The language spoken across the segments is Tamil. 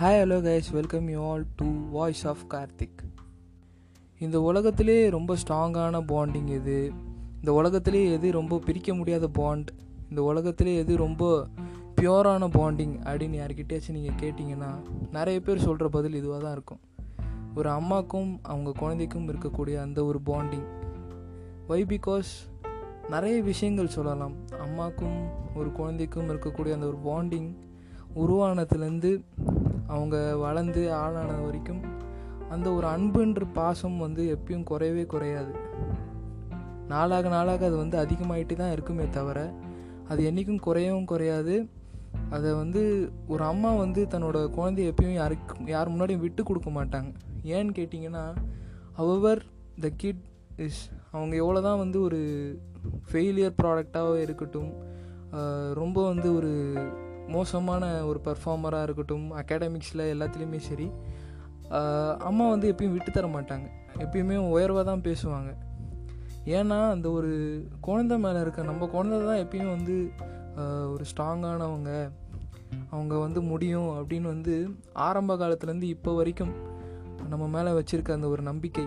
Hi hello guys welcome you all to voice of Karthik இந்த உலகத்திலே ரொம்ப ஸ்ட்ராங்கான பாண்டிங் எது? இந்த உலகத்திலே எது ரொம்ப பிரிக்க முடியாத பாண்ட் இந்த உலகத்திலே எது ரொம்ப பியோரான பாண்டிங் அப்படின்னு யாருக்கிட்டேயாச்சும் நீங்கள் கேட்டிங்கன்னா நிறைய பேர் சொல்கிற பதில் இதுவாக தான் இருக்கும். ஒரு அம்மாக்கும் அவங்க குழந்தைக்கும் இருக்கக்கூடிய அந்த ஒரு பாண்டிங் வை பிகாஸ் நிறைய விஷயங்கள் சொல்லலாம். அம்மாக்கும் ஒரு குழந்தைக்கும் இருக்கக்கூடிய அந்த ஒரு பாண்டிங் உருவானதுலேருந்து அவங்க வளர்ந்து ஆளான வரைக்கும் அந்த ஒரு அன்புன்ற பாசம் வந்து எப்பயும் குறையவே குறையாது. நாளாக நாளாக அது வந்து அதிகமாகிட்டு தான் இருக்குமே தவிர அது என்றைக்கும் குறையவும் குறையாது. அதை வந்து ஒரு அம்மா வந்து தன்னோட குழந்தைய எப்பயும் யாருக்கு யார் முன்னாடியும் விட்டு கொடுக்க மாட்டாங்க. ஏன்னு கேட்டிங்கன்னா ஹவர் த கிட் இஸ் அவங்க எவ்வளோ தான் வந்து ஒரு ஃபெயிலியர் ப்ராடக்டாக இருக்கட்டும் ரொம்ப வந்து ஒரு மோசமான ஒரு பர்ஃபார்மராக இருக்கட்டும் அகாடமிக்ஸில் எல்லாத்துலேயுமே சரி அம்மா வந்து எப்பயும் விட்டு தர மாட்டாங்க. எப்பயுமே உயர்வாக தான் பேசுவாங்க. ஏன்னா அந்த ஒரு குழந்தை மேலே இருக்க நம்ம குழந்தை தான் எப்பயும் வந்து ஒரு ஸ்ட்ராங்கானவங்க அவங்க வந்து முடியும் அப்படின்னு வந்து ஆரம்ப காலத்துலேருந்து இப்போ வரைக்கும் நம்ம மேலே வச்சுருக்க அந்த ஒரு நம்பிக்கை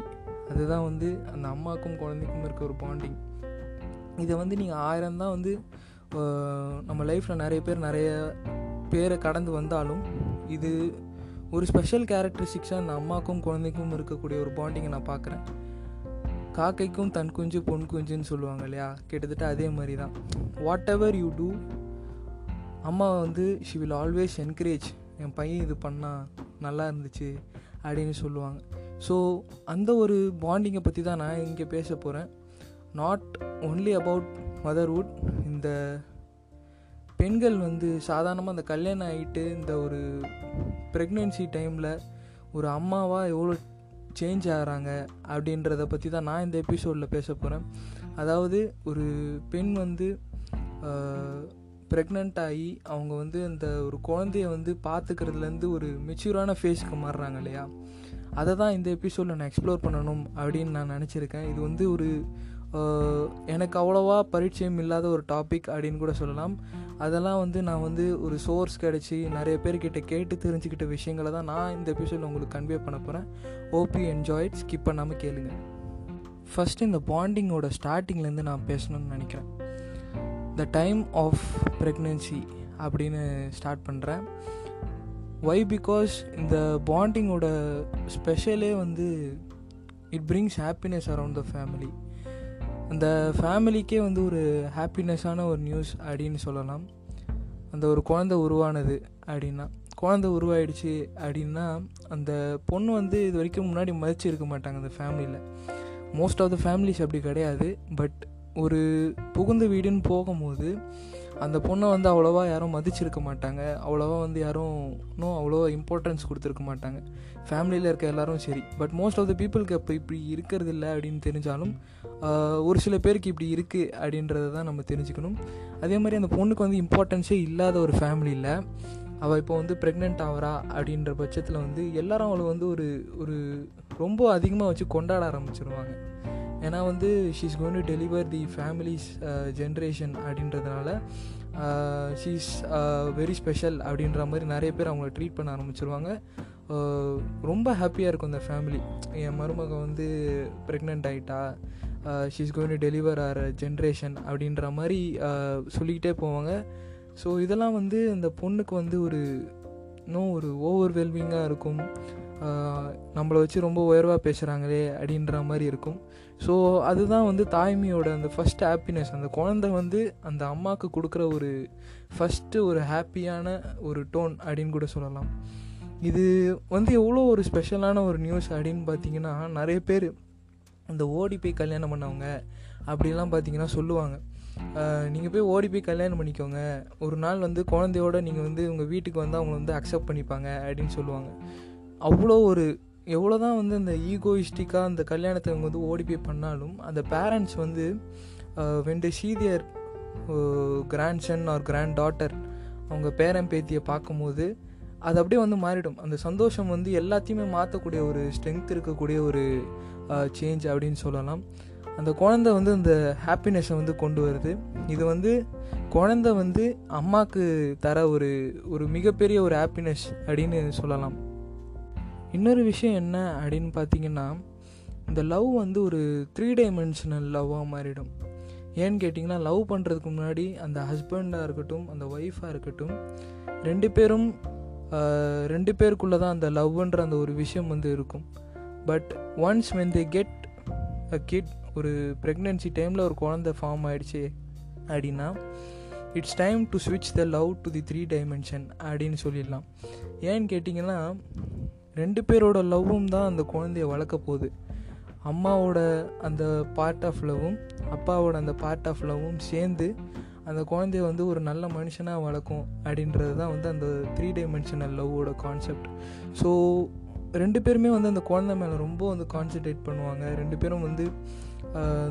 அதுதான் வந்து அந்த அம்மாக்கும் குழந்தைக்கும் இருக்க ஒரு பாண்டிங் இதை வந்து நீங்கள் ஆயிரம் தான் வந்து நம்ம லைஃப்பில் நிறைய பேர் நிறைய பேரை கடந்து வந்தாலும் இது ஒரு ஸ்பெஷல் கேரக்டரிஸ்டிக்ஸாக அந்த அம்மாக்கும் குழந்தைக்கும் இருக்கக்கூடிய ஒரு பாண்டிங்கை நான் பார்க்குறேன். காக்கைக்கும் தன் குஞ்சு பொன் குஞ்சுன்னு சொல்லுவாங்க இல்லையா? கிட்டத்தட்ட அதே மாதிரி தான் வாட் எவர் யூ டூ அம்மா வந்து ஷி வில் ஆல்வேஸ் என்கரேஜ் என் பையன் இது பண்ணால் நல்லா இருந்துச்சு அப்படின்னு சொல்லுவாங்க. ஸோ அந்த ஒரு பாண்டிங்கை பற்றி தான் நான் இங்கே பேச போகிறேன் நாட் ஒன்லி அபவுட் மதர்வுட் இந்த பெண்கள் வந்து சாதாரணமாக அந்த கல்யாணம் ஆகிட்டு இந்த ஒரு ப்ரெக்னென்சி டைமில் ஒரு அம்மாவாக எவ்வளோ சேஞ்ச் ஆகிறாங்க அப்படின்றத பற்றி தான் நான் இந்த எபிசோடில் பேச போகிறேன் அதாவது ஒரு பெண் வந்து ப்ரெக்னென்ட் ஆகி அவங்க வந்து அந்த ஒரு குழந்தைய வந்து பார்த்துக்கிறதுலேருந்து ஒரு மெச்சூரான ஃபேஸ்க்கு மாறுறாங்க இல்லையா? அதை தான் இந்த எபிசோடில் நான் எக்ஸ்ப்ளோர் பண்ணணும் அப்படின்னு நான் நினச்சிருக்கேன். இது வந்து ஒரு எனக்கு அவ்வளோவா பரிச்சயம் இல்லாத ஒரு டாபிக் அப்படின்னு கூட சொல்லலாம். அதெல்லாம் வந்து நான் வந்து ஒரு சோர்ஸ் கிடச்சி நிறைய பேர்கிட்ட கேட்டு தெரிஞ்சுக்கிட்ட விஷயங்களை தான் நான் இந்த எபிசோடில் உங்களுக்கு கன்வே பண்ண போகிறேன் ஓபி என்ஜாய்ட் ஸ்கிப் பண்ணாமல் கேளுங்க. ஃபஸ்ட்டு இந்த பாண்டிங்கோட ஸ்டார்டிங்லேருந்து நான் பேசணும்னு நினைக்கிறேன். த டைம் ஆஃப் ப்ரெக்னென்சி அப்படின்னு ஸ்டார்ட் பண்ணுறேன் ஒய் பிகாஸ் இந்த பாண்டிங்கோட ஸ்பெஷலே வந்து it brings happiness around the family அந்த ஃபேமிலிக்கே வந்து ஒரு ஹாப்பினஸ்ஸான ஒரு நியூஸ் அப்படின்னு சொல்லலாம். அந்த ஒரு குழந்த உருவானது அப்படின்னா குழந்த உருவாயிடுச்சு அப்படின்னா அந்த பொண்ணு வந்து இது வரைக்கும் முன்னாடி மதிச்சு இருக்க மாட்டாங்க அந்த ஃபேமிலியில். மோஸ்ட் ஆஃப் த ஃபேமிலிஸ் அப்படி கிடையாது. பட் ஒரு புகுந்த வீடுன்னு போகும்போது அந்த பொண்ணை வந்து அவ்வளோவா யாரும் மதிச்சிருக்க மாட்டாங்க. அவ்வளோவா வந்து யாரும் இன்னும் அவ்வளோவா இம்பார்ட்டன்ஸ் கொடுத்துருக்க மாட்டாங்க. ஃபேமிலியில் இருக்க எல்லாரும் சரி. பட் மோஸ்ட் ஆஃப் த பீப்புளுக்கு அப்போ இப்படி இருக்கிறது இல்லை அப்படின்னு தெரிஞ்சாலும் ஒரு சில பேருக்கு இப்படி இருக்குது அப்படின்றத தான் நம்ம தெரிஞ்சுக்கணும். அதே மாதிரி அந்த பொண்ணுக்கு வந்து இம்பார்ட்டன்ஸே இல்லாத ஒரு ஃபேமிலியில் அவள் இப்போ வந்து ப்ரெக்னென்ட் ஆகிறா அப்படின்ற பட்சத்தில் வந்து எல்லாரும் அவளை வந்து ஒரு ஒரு ரொம்ப அதிகமாக வச்சு கொண்டாட ஆரம்பிச்சிருவாங்க. ஏன்னா வந்து she's going to deliver the family's generation அப்படின்றதுனால ஷீஸ் வெரி ஸ்பெஷல் அப்படின்ற மாதிரி நிறைய பேர் அவங்கள ட்ரீட் பண்ண ஆரம்பிச்சிருவாங்க. Uh, ரொம்ப ஹாப்பியாக இருக்கும் அந்த ஃபேமிலி என் மருமக வந்து ப்ரெக்னென்ட் ஆகிட்டா she's going to deliver our generation அப்படின்ற மாதிரி uh, சொல்லிக்கிட்டே போவாங்க. ஸோ இதெல்லாம் வந்து அந்த பொண்ணுக்கு வந்து ஒரு இன்னும் ஒரு ஓவர்வெல்மிங்காக இருக்கும். நம்மளை வச்சு ரொம்ப உயர்வாக பேசுகிறாங்களே அப்படின்ற மாதிரி இருக்கும். ஸோ அதுதான் வந்து தாய்மையோட அந்த ஃபஸ்ட் ஹாப்பினஸ் அந்த குழந்தை வந்து அந்த அம்மாவுக்கு கொடுக்குற ஒரு ஃபஸ்ட்டு ஒரு ஹாப்பியான ஒரு டோன் அப்படின்னு கூட சொல்லலாம். இது வந்து எவ்வளோ ஒரு ஸ்பெஷலான ஒரு நியூஸ் அப்படின்னு பார்த்தீங்கன்னா நிறைய பேர் இந்த ஓடி போய் கல்யாணம் பண்ணவங்க அப்படிலாம் பார்த்தீங்கன்னா சொல்லுவாங்க. நீங்கள் போய் ஓடி போய் கல்யாணம் பண்ணிக்கோங்க. ஒரு நாள் வந்து குழந்தையோட நீங்கள் வந்து உங்கள் வீட்டுக்கு வந்து அவங்கள வந்து அக்செப்ட் பண்ணிப்பாங்க அப்படின்னு சொல்லுவாங்க. அவ்வளோ ஒரு எவ்வளோ தான் வந்து அந்த ஈகோயிஸ்டிக்காக அந்த கல்யாணத்தை அவங்க வந்து ஓடி போய் பண்ணாலும் அந்த பேரண்ட்ஸ் வந்து when they see their grandson or granddaughter அவங்க பேரன் பேத்தியை பார்க்கும்போது அது அப்படியே வந்து மாறிடும். அந்த சந்தோஷம் வந்து எல்லாத்தையுமே மாற்றக்கூடிய ஒரு ஸ்ட்ரென்த் இருக்கக்கூடிய ஒரு சேஞ்ச் அப்படின்னு சொல்லலாம். அந்த குழந்தை வந்து அந்த ஹாப்பினஸை வந்து கொண்டு வருது. இது வந்து குழந்தை வந்து அம்மாவுக்கு தர ஒரு ஒரு மிகப்பெரிய ஒரு ஹாப்பினஸ் அப்படின்னு சொல்லலாம். இன்னொரு விஷயம் என்ன அப்படின்னு பார்த்தீங்கன்னா இந்த லவ் வந்து ஒரு த்ரீ டைமென்ஷனல் லவ்வாக மாறிடும். ஏன்னு கேட்டிங்கன்னா லவ் பண்ணுறதுக்கு முன்னாடி அந்த ஹஸ்பண்டாக இருக்கட்டும் அந்த ஒய்ஃபாக இருக்கட்டும் ரெண்டு பேரும் ரெண்டு பேருக்குள்ளே தான் அந்த லவ்ன்ற அந்த ஒரு விஷயம் வந்து இருக்கும். But once when they get kid ஒரு ப்ரெக்னென்சி டைமில் ஒரு குழந்த ஃபார்ம் ஆகிடுச்சு அப்படின்னா இட்ஸ் டைம் டு ஸ்விட்ச் the love to the three dimension அப்படின்னு சொல்லிடலாம். ஏன்னு கேட்டிங்கன்னா ரெண்டு பேரோட லவ்வும் தான் அந்த குழந்தைய வளர்க்க போகுது. அம்மாவோட அந்த பார்ட் ஆஃப் லவ்வும் அப்பாவோட அந்த பார்ட் ஆஃப் லவ்வும் சேர்ந்து அந்த குழந்தைய வந்து ஒரு நல்ல மனுஷனாக வளர்க்கும் அப்படின்றது தான் வந்து அந்த த்ரீ டைமென்ஷனல் லவ்வோட கான்செப்ட் ஸோ ரெண்டு பேருமே வந்து அந்த குழந்தை மேலே ரொம்ப வந்து கான்சென்ட்ரேட் பண்ணுவாங்க. ரெண்டு பேரும் வந்து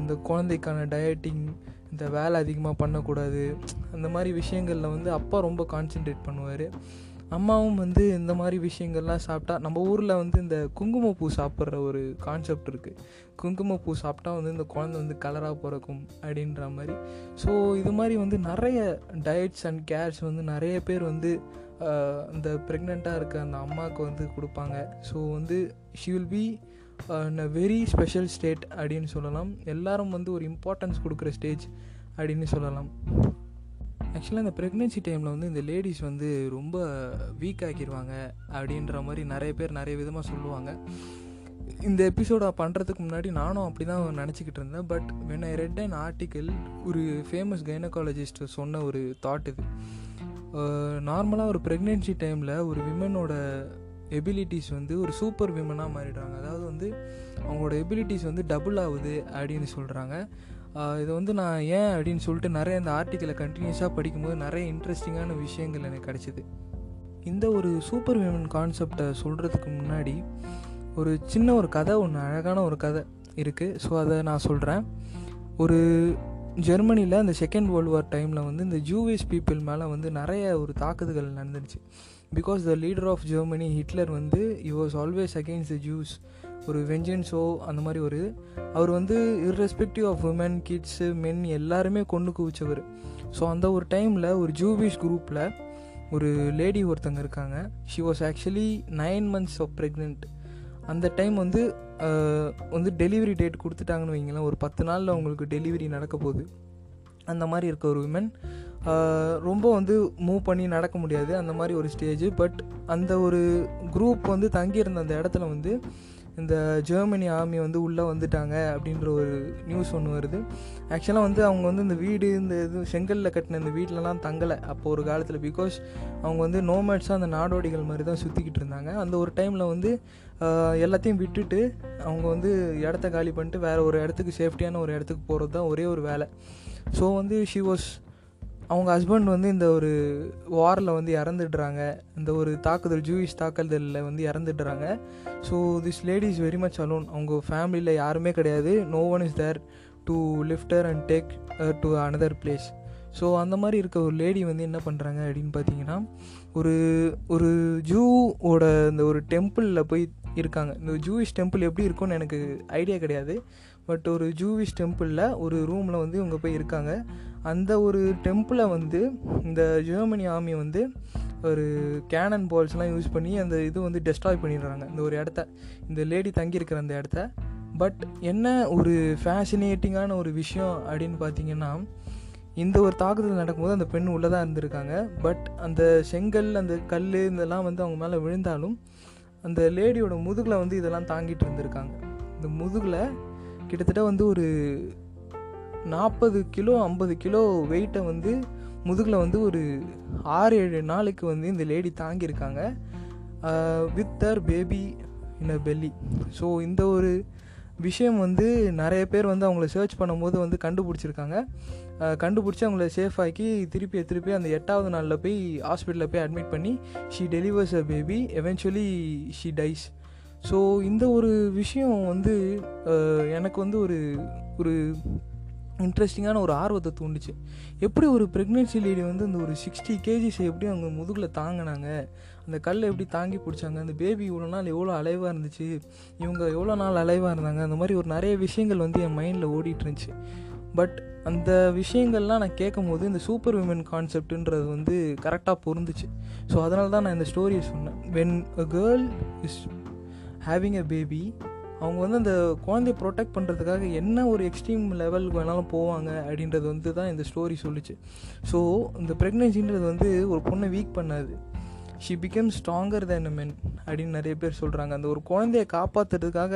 இந்த குழந்தைக்கான டயட்டிங் இந்த வேலை அதிகமாக பண்ணக்கூடாது அந்த மாதிரி விஷயங்களில் வந்து அப்பா ரொம்ப கான்சென்ட்ரேட் பண்ணுவார். அம்மாவும் வந்து இந்த மாதிரி விஷயங்கள்லாம் சாப்பிட்டா நம்ம ஊரில் வந்து இந்த குங்குமப்பூ சாப்பிட்ற ஒரு கான்செப்ட் இருக்குது குங்குமப்பூ சாப்பிட்டா வந்து இந்த குழந்தை வந்து கலராக பிறக்கும் அப்படின்ற மாதிரி. ஸோ இது மாதிரி வந்து நிறைய டயட்ஸ் அண்ட் கேர்ஸ் வந்து நிறைய பேர் வந்து இந்த ப்ரெக்னெண்ட்டாக இருக்க அந்த அம்மாவுக்கு வந்து கொடுப்பாங்க. ஸோ வந்து she will be in a very special state அப்படின்னு சொல்லலாம். எல்லாரும் வந்து ஒரு இம்பார்ட்டன்ஸ் கொடுக்குற ஸ்டேஜ் அப்படின்னு சொல்லலாம். ஆக்சுவலாக இந்த ப்ரெக்னென்சி டைமில் வந்து இந்த லேடிஸ் வந்து ரொம்ப வீக் ஆக்கிடுவாங்க அப்படின்ற மாதிரி நிறைய பேர் நிறைய விதமாக சொல்லுவாங்க. இந்த எபிசோடை பண்ணுறதுக்கு முன்னாடி நானும் அப்படி தான் நினச்சிக்கிட்டு இருந்தேன். But when I read and article ஒரு ஃபேமஸ் கைனகாலஜிஸ்ட் சொன்ன ஒரு தாட் இது. நார்மலாக ஒரு ப்ரெக்னென்சி டைமில் ஒரு விமனோட எபிலிட்டிஸ் வந்து ஒரு சூப்பர் விமனாக மாறிடுறாங்க. அதாவது வந்து அவங்களோட எபிலிட்டிஸ் வந்து டபுள் ஆகுது அப்படின்னு சொல்கிறாங்க இதை வந்து நான் ஏன் அப்படின்னு சொல்லிட்டு நிறைய இந்த ஆர்டிக்கலை கண்டினியூஸாக படிக்கும்போது நிறைய இன்ட்ரெஸ்டிங்கான விஷயங்கள் எனக்கு கிடச்சிது. இந்த ஒரு சூப்பர் விமன் கான்செப்டை சொல்கிறதுக்கு முன்னாடி ஒரு சின்ன ஒரு கதை ஒன்று அழகான ஒரு கதை இருக்குது ஸோ அதை நான் சொல்கிறேன் ஒரு ஜெர்மனியில் அந்த செகண்ட் வேர்ல்டு வார் டைமில் வந்து இந்த ஜூவிஸ் பீப்புள் மேலே வந்து நிறைய ஒரு தாக்குதல்கள் நடந்துருச்சு. Because the leader of Germany Hitler வந்து he was always against the Jews ஒரு வெஞ்சன்ஸோ அந்த மாதிரி ஒரு அவர் வந்து irrespective of women kids men எல்லாருமே கொண்டு குவிச்சவர். ஸோ அந்த ஒரு டைமில் ஒரு ஜூவிஷ் குரூப்பில் ஒரு லேடி ஒருத்தங்க இருக்காங்க. She was actually nine months of pregnant அந்த டைம் வந்து வந்து டெலிவரி டேட் கொடுத்துட்டாங்கன்னு வைங்களேன் ஒரு பத்து நாளில் அவங்களுக்கு டெலிவரி நடக்க போகுது. அந்த மாதிரி இருக்க ஒரு விமன் ரொம்ப வந்து மூவ் பண்ணி நடக்க முடியாது. அந்த மாதிரி ஒரு ஸ்டேஜ் பட் அந்த ஒரு குரூப் வந்து தங்கியிருந்த அந்த இடத்துல வந்து இந்த ஜெர்மனி ஆர்மி வந்து உள்ளே வந்துட்டாங்க அப்படின்ற ஒரு நியூஸ் ஒன்று வருது. ஆக்சுவலாக வந்து அவங்க வந்து இந்த வீடு இந்த இது செங்கலில் கட்டின இந்த வீட்டிலலாம் தங்கலை. அப்போ ஒரு காலத்தில் பிகாஸ் அவங்க வந்து நோமேட்ஸாக அந்த நாடோடிகள் மாதிரி தான் சுற்றிக்கிட்டு இருந்தாங்க. அந்த ஒரு டைமில் வந்து எல்லாத்தையும் விட்டுட்டு அவங்க வந்து இடத்த காலி பண்ணிட்டு வேறு ஒரு இடத்துக்கு சேஃப்டியான ஒரு இடத்துக்கு போகிறது தான் ஒரே ஒரு வேலை. ஸோ வந்து ஷி வாஸ் அவங்க ஹஸ்பண்ட் வந்து இந்த ஒரு வாரில் வந்து இறந்துடுறாங்க. இந்த ஒரு தாக்குதல் ஜூயிஷ் தாக்குதலில் வந்து இறந்துடுறாங்க. So this lady is very much alone அவங்க ஃபேமிலியில் யாருமே கிடையாது. No one is there to lift her and take to another place so அந்த மாதிரி இருக்க ஒரு லேடி வந்து என்ன பண்ணுறாங்க அப்படின்னு பார்த்தீங்கன்னா ஒரு ஒரு ஜூவோட இந்த ஒரு டெம்பிளில் போய் இருக்காங்க. இந்த ஜூயிஷ் டெம்பிள் எப்படி இருக்கும்னு எனக்கு ஐடியா கிடையாது. பட் ஒரு ஜூவிஷ் டெம்பிளில் ஒரு ரூமில் வந்து இவங்க போய் இருக்காங்க. அந்த ஒரு டெம்பிளை வந்து இந்த ஜெர்மனி ஆர்மி வந்து ஒரு கேனன் பால்ஸ்லாம் யூஸ் பண்ணி அந்த இது வந்து டெஸ்ட்ராய் பண்ணிடுறாங்க. இந்த ஒரு இடத்த. இந்த லேடி தங்கியிருக்கிற அந்த இடத்த. பட் என்ன ஒரு ஃபேஷினேட்டிங்கான ஒரு விஷயம் அப்படின்னு பார்த்தீங்கன்னா இந்த ஒரு தாக்குதல் நடக்கும்போது அந்த பெண் உள்ளே தான் இருந்திருக்காங்க. பட் அந்த செங்கல் அந்த கல் இதெல்லாம் வந்து அவங்க மேலே விழுந்தாலும் அந்த லேடியோட முதுகில் வந்து இதெல்லாம் தாங்கிட்டு இருந்திருக்காங்க. இந்த முதுகில் கிட்டத்தட்ட வந்து ஒரு நாற்பது கிலோ ஐம்பது கிலோ வெயிட்டை வந்து முதுகில் வந்து ஒரு ஆறு ஏழு நாளைக்கு வந்து இந்த lady தாங்கியிருக்காங்க. With their baby in a belly so இந்த ஒரு விஷயம் வந்து நிறைய பேர் வந்து அவங்கள சர்ச் பண்ணும்போது வந்து கண்டுபிடிச்சிருக்காங்க. கண்டுபிடிச்சி அவங்கள சேஃப் ஆக்கி திருப்பி திருப்பி அந்த எட்டாவது நாளில் போய் ஹாஸ்பிட்டலில் போய் அட்மிட் பண்ணி she delivers a baby eventually she dies so இந்த ஒரு விஷயம் வந்து எனக்கு வந்து ஒரு ஒரு இன்ட்ரெஸ்டிங்கான ஒரு ஆர்வத்தை தூண்டுச்சு. எப்படி ஒரு ப்ரெக்னென்சி லேடி வந்து இந்த ஒரு சிக்ஸ்டி கேஜிஸ் எப்படி அவங்க முதுகில் தாங்கினாங்க? அந்த கல் எப்படி தாங்கி பிடிச்சாங்க? அந்த பேபி இவ்வளோ நாள் எவ்வளோ அலைவாக இருந்துச்சு? இவங்க எவ்வளோ நாள் அலைவாக இருந்தாங்க? அந்த மாதிரி ஒரு நிறைய விஷயங்கள் வந்து என் மைண்டில் ஓடிட்டு இருந்துச்சு. பட் அந்த விஷயங்கள்லாம் நான் கேட்கும் போது இந்த சூப்பர் விமன் கான்செப்டுன்றது வந்து கரெக்டாக பொருந்துச்சு. ஸோ அதனால தான் நான் இந்த ஸ்டோரியை சொன்னேன். When a girl is having a baby அவங்க வந்து அந்த குழந்தைய ப்ரொடெக்ட் பண்ணுறதுக்காக என்ன ஒரு எக்ஸ்ட்ரீம் லெவலுக்கு வேணாலும் போவாங்க அப்படின்றது வந்து தான் இந்த ஸ்டோரி சொல்லிச்சு. ஸோ இந்த ப்ரெக்னென்சின்றது வந்து ஒரு பொண்ணை வீக் பண்ணாது. She become stronger than men அப்படின்னு நிறைய பேர் சொல்கிறாங்க அந்த ஒரு குழந்தைய காப்பாற்றுறதுக்காக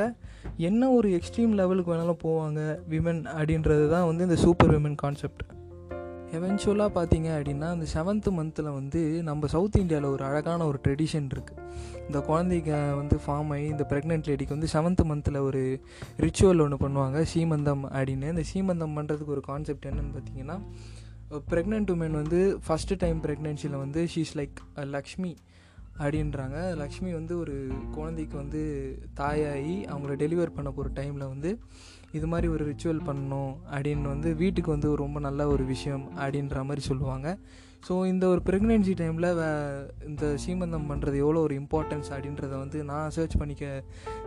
என்ன ஒரு எக்ஸ்ட்ரீம் லெவலுக்கு வேணாலும் போவாங்க விமன் அப்படின்றது தான் வந்து இந்த சூப்பர் விமன் கான்செப்ட் எவென்ச்சுவலாக பார்த்தீங்க அப்படின்னா இந்த செவன்த்து மந்தில் வந்து நம்ம சவுத் இந்தியாவில் ஒரு அழகான ஒரு ட்ரெடிஷன் இருக்குது இந்த குழந்தைங்க வந்து ஃபார்ம் ஆகி இந்த ப்ரெக்னென்ட் லேடிக்கு வந்து செவன்த்து மந்தில் ஒரு ரிச்சுவல் ஒன்று பண்ணுவாங்க சீமந்தம் அப்படின்னு. இந்த சீமந்தம் பண்ணுறதுக்கு ஒரு கான்செப்ட் என்னென்னு பார்த்தீங்கன்னா ப்ரெக்னென்ட் உமன் வந்து ஃபஸ்ட்டு டைம் ப்ரெக்னென்சியில் வந்து ஷீஸ் லைக் லக்ஷ்மி அப்படின்றாங்க. லக்ஷ்மி வந்து ஒரு குழந்தைக்கு வந்து தாயாகி அவங்கள டெலிவர் பண்ண போகிற டைமில் வந்து இது மாதிரி ஒரு ரிச்சுவல் பண்ணணும் அப்படின்னு வந்து வீட்டுக்கு வந்து ரொம்ப நல்ல ஒரு விஷயம் அப்படின்ற மாதிரி சொல்லுவாங்க. ஸோ இந்த ஒரு ப்ரெக்னென்சி டைமில் இந்த சீமந்தம் பண்ணுறது எவ்வளோ ஒரு இம்பார்ட்டன்ஸ் அப்படின்றத வந்து நான் சர்ச் பண்ணிக்க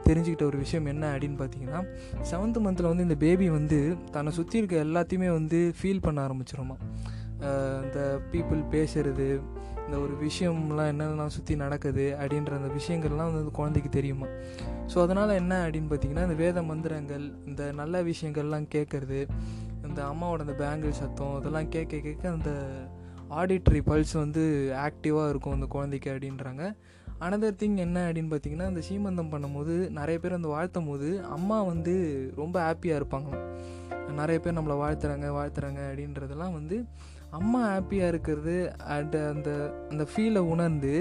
தெரிஞ்சுக்கிட்ட ஒரு விஷயம் என்ன அப்படின்னு பார்த்தீங்கன்னா செவன்த் மந்தில் வந்து இந்த பேபி வந்து தன்னை சுற்றி இருக்க எல்லாத்தையுமே வந்து ஃபீல் பண்ண ஆரம்பிச்சிருமா. இந்த பீப்புள் பேசுறது இந்த ஒரு விஷயம்லாம் என்னென்னலாம் சுற்றி நடக்குது அப்படின்ற அந்த விஷயங்கள்லாம் வந்து குழந்தைக்கு தெரியுமா? ஸோ அதனால் என்ன அப்படின்னு பார்த்தீங்கன்னா இந்த வேத மந்திரங்கள் இந்த நல்ல விஷயங்கள்லாம் கேட்குறது இந்த அம்மாவோட அந்த பேங்கிள் சத்தம் இதெல்லாம் கேட்க கேட்க அந்த ஆடிட்ரி பல்ஸ் வந்து ஆக்டிவாக இருக்கும் அந்த குழந்தைக்கு அப்படின்றாங்க. அனதர் திங் என்ன அப்படின்னு பார்த்தீங்கன்னா அந்த சீமந்தம் பண்ணும்போது நிறைய பேர் அந்த வாழ்த்தும் போது அம்மா வந்து ரொம்ப ஹாப்பியாக இருப்பாங்க நிறைய பேர் நம்மளை வாழ்த்துறாங்க வாழ்த்துறாங்க அப்படின்றதெல்லாம் வந்து அம்மா ஹாப்பியாக இருக்கிறது அட் அந்த அந்த ஃபீலை உணர்ந்து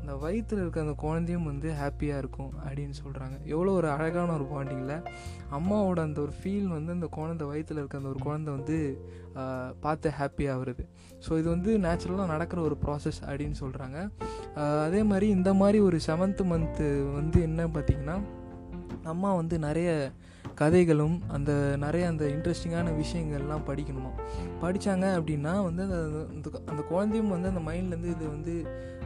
அந்த வயிற்றில் இருக்க அந்த குழந்தையும் வந்து ஹாப்பியாக இருக்கும் அப்படின்னு சொல்கிறாங்க எவ்வளோ ஒரு அழகான ஒரு பாண்டிங்கில் அம்மாவோட அந்த ஒரு ஃபீல் வந்து அந்த குழந்தை வயிற்றில் இருக்க அந்த ஒரு குழந்தை வந்து பார்த்து ஹாப்பியாக வருது ஸோ இது வந்து நேச்சுரலாக நடக்கிற ஒரு ப்ராசஸ் அப்படின்னு சொல்கிறாங்க அதே மாதிரி இந்த மாதிரி ஒரு செவன்த்து மந்த்து வந்து என்ன பார்த்திங்கன்னா அம்மா வந்து நிறைய கதைகளும் அந்த நிறைய அந்த இன்ட்ரெஸ்டிங்கான விஷயங்கள்லாம் படிக்கணுமா? படித்தாங்க அப்படின்னா வந்து அந்த அந்த குழந்தையும் வந்து அந்த மைண்ட்லேருந்து இது வந்து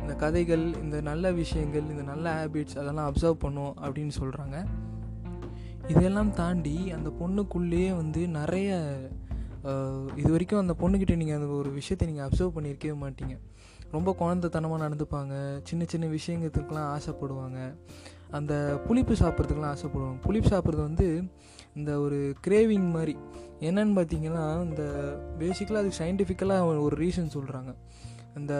இந்த கதைகள் இந்த நல்ல விஷயங்கள் இந்த நல்ல ஹேபிட்ஸ் அதெல்லாம் அப்சர்வ் பண்ணும் அப்படின்னு சொல்கிறாங்க இதெல்லாம் தாண்டி அந்த பொண்ணுக்குள்ளேயே வந்து நிறைய இது வரைக்கும் அந்த பொண்ணுக்கிட்ட நீங்கள் அந்த ஒரு விஷயத்தை நீங்கள் அப்சர்வ் பண்ணியிருக்கவே மாட்டீங்க. ரொம்ப குழந்தைத்தனமாக நடந்துப்பாங்க. சின்ன சின்ன விஷயங்களுக்கெலாம் ஆசைப்படுவாங்க. அந்த புளிப்பு சாப்பிட்றதுக்கெலாம் ஆசைப்படுவாங்க. புளிப்பு சாப்பிட்றது வந்து இந்த ஒரு கிரேவிங் மாதிரி. என்னன்னு பார்த்தீங்கன்னா இந்த பேசிக்கலாக அதுக்கு சயின்டிஃபிக்கலாக ஒரு ரீசன் சொல்கிறாங்க அந்த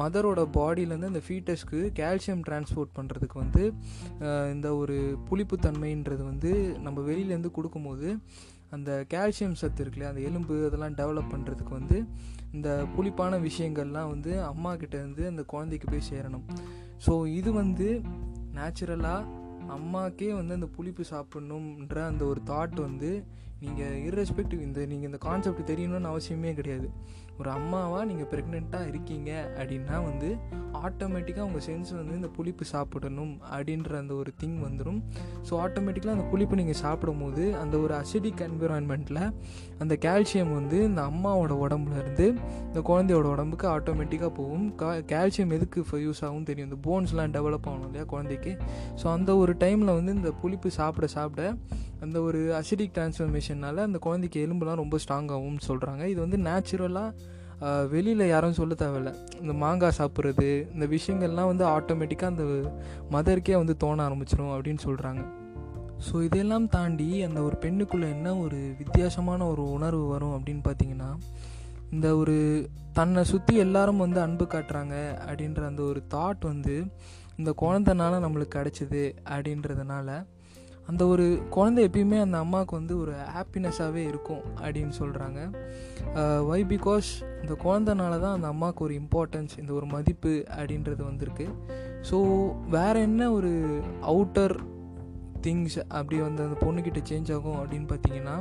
மதரோட பாடியிலேருந்து அந்த ஃபீட்டஸ்க்கு கால்சியம் டிரான்ஸ்போர்ட் பண்ணுறதுக்கு வந்து இந்த ஒரு புளிப்புத்தன்மைன்றது வந்து நம்ம வெளியிலேருந்து கொடுக்கும்போது அந்த கால்சியம் சத்து இருக்குல்லையா அந்த எலும்பு அதெல்லாம் டெவலப் பண்ணுறதுக்கு வந்து இந்த புளிப்பான விஷயங்கள்லாம் வந்து அம்மா கிட்டேருந்து அந்த குழந்தைக்கு போய் சேரணும். ஸோ இது வந்து நேச்சுரலாக அம்மாக்கே வந்து அந்த புளிப்பு சாப்பிட்ணுன்ற அந்த ஒரு தாட் வந்து நீங்கள் இர்ரெஸ்பெக்டிவ் இந்த நீங்கள் இந்த கான்செப்ட் தெரியணும்னு அவசியமே கிடையாது. ஒரு அம்மாவாக நீங்கள் ப்ரெக்னெண்ட்டாக இருக்கீங்க அப்படின்னா வந்து ஆட்டோமேட்டிக்காக உங்கள் சென்ஸ் வந்து இந்த புளிப்பு சாப்பிடணும் அப்படின்ற அந்த ஒரு திங் வந்துடும் ஸோ ஆட்டோமேட்டிக்காக அந்த புளிப்பு நீங்கள் சாப்பிடும் போது அந்த ஒரு அசிடிக் என்விரான்மெண்ட்டில் அந்த கால்சியம் வந்து இந்த அம்மாவோட உடம்புல இருந்து இந்த குழந்தையோட உடம்புக்கு ஆட்டோமேட்டிக்காக போகும். கா கால்சியம் எதுக்கு யூஸ் ஆகும் தெரியும். இந்த போன்ஸ்லாம் டெவலப் ஆகணும் இல்லையா குழந்தைக்கு? ஸோ அந்த ஒரு டைமில் வந்து இந்த புளிப்பு சாப்பிட சாப்பிட அந்த ஒரு அசிடிக் டிரான்ஸ்ஃபர்மேஷனால் அந்த குழந்தைக்கு எலும்புலாம் ரொம்ப ஸ்ட்ராங்காகவும் சொல்கிறாங்க இது வந்து நேச்சுரலாக வெளியில் யாரும் சொல்ல தேவையில்ல. இந்த மாங்காய் சாப்பிட்றது இந்த விஷயங்கள்லாம் வந்து ஆட்டோமேட்டிக்காக அந்த மதருக்கே வந்து தோண ஆரம்பிச்சிடும் அப்படின்னு சொல்கிறாங்க ஸோ இதெல்லாம் தாண்டி அந்த ஒரு பெண்ணுக்குள்ளே என்ன ஒரு வித்தியாசமான ஒரு உணர்வு வரும் அப்படின்னு பார்த்தீங்கன்னா இந்த ஒரு தன்னை சுற்றி எல்லாரும் வந்து அன்பு காட்டுறாங்க அப்படின்ற அந்த ஒரு தாட் வந்து இந்த குழந்தைனால நம்மளுக்கு கிடச்சிது அப்படின்றதுனால அந்த ஒரு குழந்தை எப்பயுமே அந்த அம்மாவுக்கு வந்து ஒரு ஹாப்பினஸ்ஸாகவே இருக்கும் அப்படின்னு சொல்கிறாங்க வை பிகாஸ் இந்த குழந்தனால தான் அந்த அம்மாவுக்கு ஒரு இம்பார்ட்டன்ஸ் இந்த ஒரு மதிப்பு அப்படின்றது வந்திருக்கு. ஸோ வேறு என்ன ஒரு அவுட்டர் திங்ஸ் அப்படி வந்து அந்த பொண்ணுக்கிட்ட சேஞ்ச் ஆகும் அப்படின்னு பார்த்தீங்கன்னா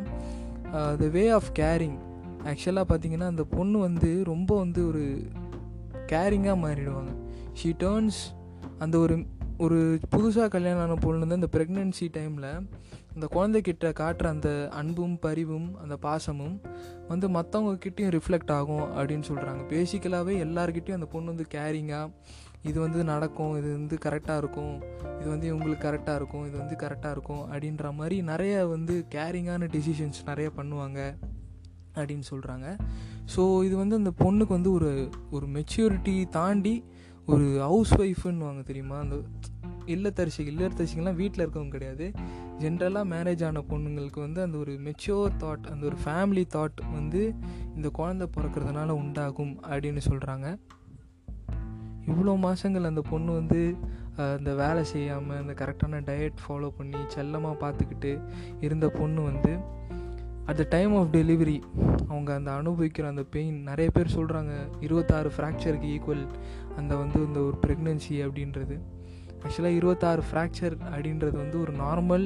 த வே ஆஃப் கேரிங் ஆக்சுவலாக பார்த்தீங்கன்னா அந்த பொண்ணு வந்து ரொம்ப வந்து ஒரு கேரிங்காக மாறிடுவாங்க. ஷீ டேர்ன்ஸ் அந்த ஒரு ஒரு புதுசாக கல்யாணம் ஆன பொண்ணு வந்து இந்த ப்ரெக்னென்சி டைமில் அந்த குழந்தைக்கிட்ட காட்டுற அந்த அன்பும் பரிவும் அந்த பாசமும் வந்து மற்றவங்க கிட்டேயும் ரிஃப்ளெக்ட் ஆகும் அப்படின்னு சொல்கிறாங்க பேசிக்கலாகவே எல்லாருக்கிட்டையும் அந்த பொண்ணு வந்து கேரிங்காக இது வந்து நடக்கும் இது வந்து கரெக்டாக இருக்கும் இது வந்து இவங்களுக்கு கரெக்டாக இருக்கும் இது வந்து கரெக்டாக இருக்கும் அப்படின்ற மாதிரி நிறைய வந்து கேரிங்கான டிசிஷன்ஸ் நிறைய பண்ணுவாங்க அப்படின்னு சொல்கிறாங்க ஸோ இது வந்து அந்த பொண்ணுக்கு வந்து ஒரு ஒரு மெச்சூரிட்டி தாண்டி ஒரு ஹவுஸ் ஒய்ஃப்னு வாங்க தெரியுமா? அந்த இல்லத்தரிசி இல்லத்தரிசிகள்லாம் வீட்டில் இருக்கவங்க கிடையாது. ஜென்ரலாக மேரேஜ் ஆன பொண்ணுங்களுக்கு வந்து அந்த ஒரு மெச்சோர் தாட் அந்த ஒரு ஃபேமிலி தாட் வந்து இந்த குழந்தை பிறக்கிறதுனால உண்டாகும் அப்படின்னு சொல்கிறாங்க இவ்வளோ மாதங்கள் அந்த பொண்ணு வந்து அந்த வேலை செய்யாமல் அந்த கரெக்டான டயட் ஃபாலோ பண்ணி செல்லமாக பார்த்துக்கிட்டு இருந்த பொண்ணு வந்து at the time of delivery அவங்க அந்த அனுபவிக்கிற அந்த பெயின் நிறைய பேர் சொல்கிறாங்க இருபத்தாறு ஃப்ராக்சருக்கு ஈக்குவல் அந்த வந்து இந்த ஒரு ப்ரெக்னென்சி அப்படின்றது. ஆக்சுவலாக இருபத்தாறு ஃப்ராக்சர் அப்படின்றது வந்து ஒரு நார்மல்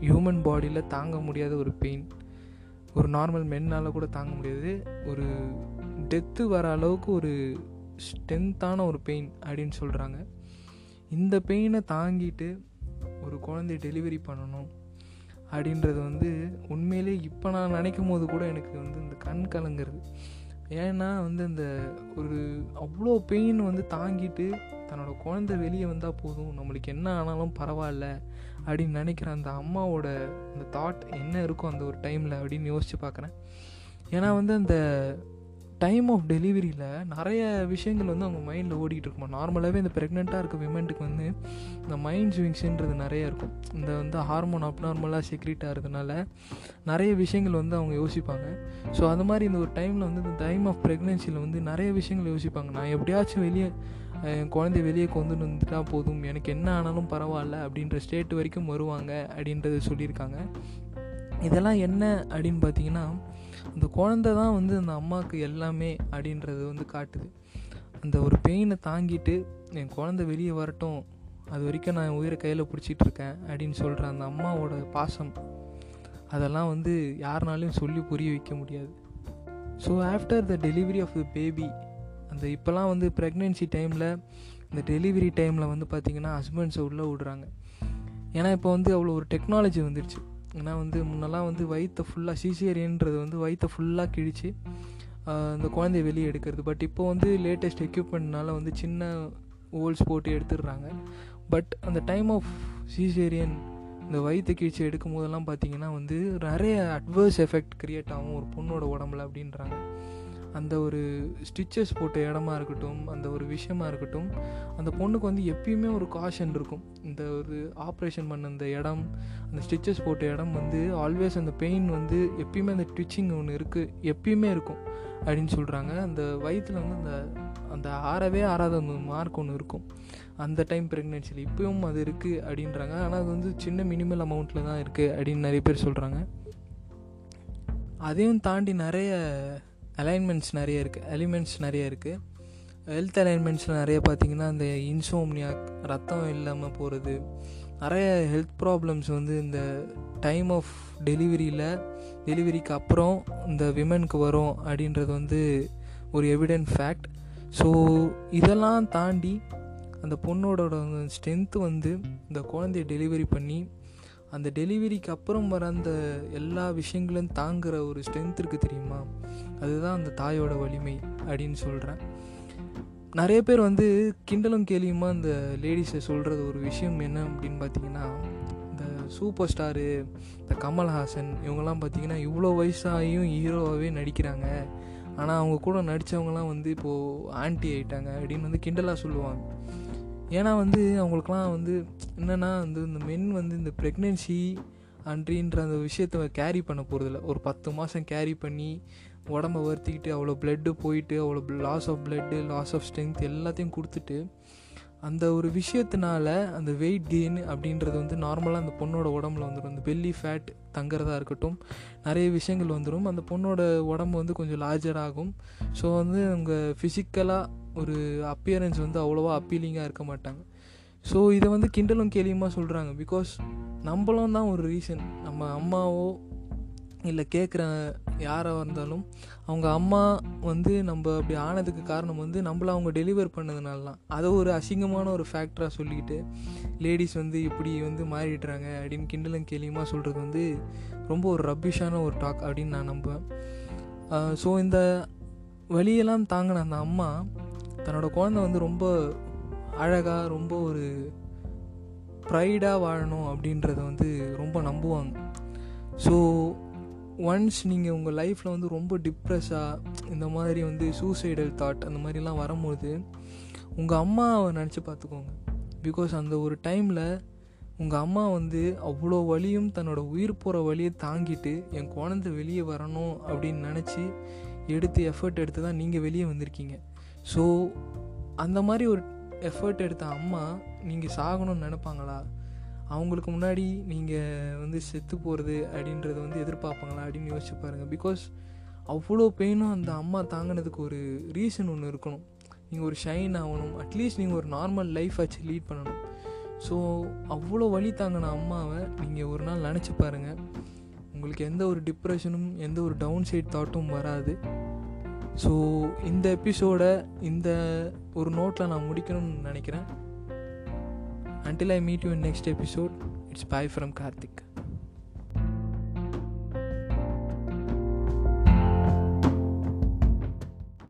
ஹியூமன் பாடியில் தாங்க முடியாத ஒரு பெயின் ஒரு நார்மல் மென்னால் கூட தாங்க முடியாது. ஒரு டெத்து வர அளவுக்கு ஒரு ஸ்ட்ரென்த்தான ஒரு பெயின் அப்படின்னு சொல்கிறாங்க இந்த பெயினை தாங்கிட்டு ஒரு குழந்தைய டெலிவரி பண்ணணும். அப்படின்றது வந்து உண்மையிலே இப்போ நான் நினைக்கும் போது கூட எனக்கு வந்து இந்த கண் கலங்குறது. ஏன்னா வந்து அந்த ஒரு அவ்வளோ பெயின் வந்து தாங்கிட்டு தன்னோட குழந்தை வெளியே வந்தால் போதும். நம்மளுக்கு என்ன ஆனாலும் பரவாயில்ல அப்படின்னு நினைக்கிற அந்த அம்மாவோட அந்த தாட் என்ன இருக்கும் அந்த ஒரு டைமில் அப்படின்னு யோசித்து பார்க்குறேன். ஏன்னா வந்து அந்த டைம் ஆஃப் டெலிவரியில் நிறைய விஷயங்கள் வந்து அவங்க மைண்டில் ஓடிக்கிட்டு இருக்குமா? நார்மலாகவே இந்த ப்ரெக்னெண்ட்டாக இருக்க விமெண்ட்டுக்கு வந்து இந்த மைண்ட் ஸ்விங்ஸுன்றது நிறைய இருக்கும். இந்த வந்து ஹார்மோன் அப்நார்மலாக செக்ரீட் ஆகிறதுனால நிறைய விஷயங்கள் வந்து அவங்க யோசிப்பாங்க. ஸோ அது மாதிரி இந்த ஒரு டைமில் வந்து இந்த டைம் ஆஃப் ப்ரெக்னென்சியில் வந்து நிறைய விஷயங்கள் யோசிப்பாங்க. நான் எப்படியாச்சும் வெளியே என் குழந்தைய வெளியே கொண்டு வந்துட்டால் போதும். எனக்கு என்ன ஆனாலும் பரவாயில்ல அப்படின்ற ஸ்டேட் வரைக்கும் வருவாங்க அப்படின்றத சொல்லியிருக்காங்க. இதெல்லாம் என்ன அப்படின்னு பார்த்தீங்கன்னா அந்த குழந்த தான் வந்து அந்த அம்மாவுக்கு எல்லாமே அப்படின்றது வந்து காட்டுது. அந்த ஒரு பெயினை தாங்கிட்டு என் குழந்த வெளியே வரட்டும் அது வரைக்கும் நான் உயிரை கையில் பிடிச்சிட்டு இருக்கேன் அப்படின்னு சொல்கிற அந்த அம்மாவோட பாசம் அதெல்லாம் வந்து யாருனாலையும் சொல்லி புரிய வைக்க முடியாது. So after the delivery of the baby அந்த இப்போல்லாம் வந்து ப்ரெக்னென்சி டைமில் இந்த டெலிவரி டைமில் வந்து பார்த்திங்கன்னா ஹஸ்பண்ட்ஸை உள்ளே விடுறாங்க. ஏன்னா இப்போ வந்து அவ்வளோ ஒரு டெக்னாலஜி வந்துடுச்சு ஏன்னா வந்து முன்னெல்லாம் வந்து வயிற்றை ஃபுல்லாக சிசியரியன்றது வந்து வயிற்றை ஃபுல்லாக கிழிச்சு அந்த குழந்தைய வெளியே எடுக்கிறது. பட் இப்போ வந்து லேட்டஸ்ட் எக்யூப்மெண்ட்னால வந்து சின்ன ஹோல்ஸ் போட்டு எடுத்துடுறாங்க. பட் அந்த டைம் ஆஃப் சீசேரியன் இந்த வயிற்று கீழ்ச்சி எடுக்கும் போதெல்லாம் பார்த்தீங்கன்னா வந்து நிறைய அட்வர்ஸ் எஃபெக்ட் க்ரியேட் ஆகும் ஒரு பொண்ணோட உடம்புல அப்படின்றாங்க. அந்த ஒரு ஸ்டிச்சஸ் போட்ட இடமா இருக்கட்டும் அந்த ஒரு விஷயமா இருக்கட்டும் அந்த பொண்ணுக்கு வந்து எப்பயுமே ஒரு காஷன் இருக்கும். இந்த ஒரு ஆப்ரேஷன் பண்ண அந்த இடம் அந்த ஸ்டிச்சஸ் போட்ட இடம் வந்து ஆல்வேஸ் அந்த பெயின் வந்து எப்பயுமே அந்த ட்விச்சிங் ஒன்று இருக்குது எப்பயுமே இருக்கும் அப்படின்னு சொல்கிறாங்க அந்த வயிற்றில் வந்து அந்த அந்த ஆறவே ஆறாத அந்த மார்க் ஒன்று இருக்கும். அந்த டைம் ப்ரெக்னென்சியில் இப்போயும் அது இருக்குது அப்படின்றாங்க. ஆனால் அது வந்து சின்ன மினிமல் அமௌண்ட்டில் தான் இருக்குது அப்படின்னு நிறைய பேர் சொல்கிறாங்க அதையும் தாண்டி நிறைய அலைன்மெண்ட்ஸ் நிறைய இருக்குது எலிமெண்ட்ஸ் நிறைய இருக்குது ஹெல்த் அலைன்மெண்ட்ஸில் நிறைய பார்த்திங்கன்னா அந்த இன்சோம்னியா ரத்தம் இல்லாமல் போகிறது நிறைய ஹெல்த் ப்ராப்ளம்ஸ் வந்து இந்த டைம் ஆஃப் டெலிவரியில் டெலிவரிக்கு அப்புறம் இந்த விமனுக்கு வரும் அப்படின்றது வந்து ஒரு எவிடென்ட் ஃபேக்ட் ஸோ இதெல்லாம் தாண்டி அந்த பொண்ணோட ஸ்ட்ரென்த்து வந்து இந்த குழந்தைய டெலிவரி பண்ணி அந்த டெலிவரிக்கு அப்புறம் வர அந்த எல்லா விஷயங்களும் தாங்குகிற ஒரு ஸ்ட்ரென்த் இருக்குது தெரியுமா? அதுதான் அந்த தாயோட வலிமை அப்படின்னு சொல்கிறேன் நிறைய பேர் வந்து கிண்டலும் கேலியுமா அந்த லேடிஸை சொல்கிறது ஒரு விஷயம் என்ன அப்படின்னு பார்த்தீங்கன்னா இந்த சூப்பர் ஸ்டாரு இந்த கமல்ஹாசன் இவங்கெல்லாம் பார்த்தீங்கன்னா இவ்வளோ வயசாகியும் ஹீரோவாகவே நடிக்கிறாங்க. ஆனால் அவங்க கூட நடித்தவங்களாம் வந்து இப்போது ஆன்டி ஆகிட்டாங்க அப்படின்னு வந்து கிண்டலாக சொல்லுவாங்க. ஏன்னா வந்து அவங்களுக்குலாம் வந்து என்னென்னா வந்து இந்த மென் வந்து இந்த ப்ரெக்னென்சி அன்றின்ற அந்த விஷயத்த கேரி பண்ண போகிறதில்ல ஒரு பத்து மாதம் கேரி பண்ணி உடம்ப வருத்திக்கிட்டு அவ்வளோ பிளட்டு போயிட்டு அவ்வளோ loss of blood loss of strength எல்லாத்தையும் கொடுத்துட்டு அந்த ஒரு விஷயத்தினால அந்த வெயிட் கெயின் அப்படின்றது வந்து நார்மலாக அந்த பொண்ணோட உடம்புல வந்துடும் அந்த பெல்லி ஃபேட் தங்குறதா இருக்கட்டும் நிறைய விஷயங்கள் வந்துடும் அந்த பொண்ணோட உடம்பு வந்து கொஞ்சம் லார்ஜர் ஆகும். ஸோ வந்து அவங்க ஃபிசிக்கலாக ஒரு அப்பியரன்ஸ் வந்து அவ்வளோவா அப்பீலிங்காக இருக்க மாட்டாங்க. ஸோ இதை வந்து கிண்டலும் கேலியுமா சொல்கிறாங்க பிகாஸ் நம்மளும் தான் ஒரு ரீசன் நம்ம அம்மாவோ இல்லை கேட்குற யாராக இருந்தாலும் அவங்க அம்மா வந்து நம்ம அப்படி ஆனதுக்கு காரணம் வந்து நம்மள அவங்க டெலிவர் பண்ணதுனாலலாம் அதை ஒரு அசிங்கமான ஒரு ஃபேக்டராக சொல்லிக்கிட்டு லேடிஸ் வந்து இப்படி வந்து மாறிடுறாங்க அப்படின்னு கிண்டலும் கேலியுமா சொல்கிறது வந்து ரொம்ப ஒரு ரப்பிஷான ஒரு டாக் அப்படின்னு நான் நம்புவேன். ஸோ இந்த வழியெல்லாம் தாங்கின அந்த அம்மா தன்னோட குழந்தை வந்து ரொம்ப அழகாக ரொம்ப ஒரு ப்ரைடாக வாழணும் அப்படின்றத வந்து ரொம்ப நம்புவாங்க. ஸோ ஒன்ஸ் நீங்கள் உங்கள் லைஃப்பில் வந்து ரொம்ப டிப்ரெஸ்ஸாக இந்த மாதிரி வந்து சூசைடல் தாட் அந்த மாதிரிலாம் வரும்போது உங்கள் அம்மாவை நினச்சி பார்த்துக்கோங்க. பிகாஸ் அந்த ஒரு டைமில் உங்கள் அம்மா வந்து அவ்வளோ வழியும் தன்னோட உயிர் போகிற வழியை தாங்கிட்டு என் குழந்தை வெளியே வரணும் அப்படின்னு நினச்சி எடுத்து எஃபர்ட் எடுத்து தான் நீங்கள் வெளியே வந்திருக்கீங்க. ஸோ அந்த மாதிரி ஒரு எஃபர்ட் எடுத்த அம்மா நீங்கள் சாகணும்னு நினப்பாங்களா? அவங்களுக்கு முன்னாடி நீங்கள் வந்து செத்து போகிறது அப்படின்றத வந்து எதிர்பார்ப்பாங்களா? அப்படின்னு யோசிச்சு பாருங்கள் பிகாஸ் அவ்வளோ பெயினும் அந்த அம்மா தாங்கினதுக்கு ஒரு ரீசன் ஒன்று இருக்கணும். நீங்கள் ஒரு ஷைன் ஆகணும். அட்லீஸ்ட் நீங்கள் ஒரு நார்மல் லைஃப் ஆச்சு லீட் பண்ணணும். ஸோ அவ்வளோ வழி தாங்கின அம்மாவை நீங்கள் ஒரு நாள் நினச்சி பாருங்கள் உங்களுக்கு எந்த ஒரு டிப்ரெஷனும் எந்த ஒரு டவுன் சைட் தாட்டும் வராது. ஸோ இந்த எபிசோடை இந்த ஒரு நோட்டில் நான் முடிக்கணும்னு நினைக்கிறேன் until I meet you next episode it's bye from Karthik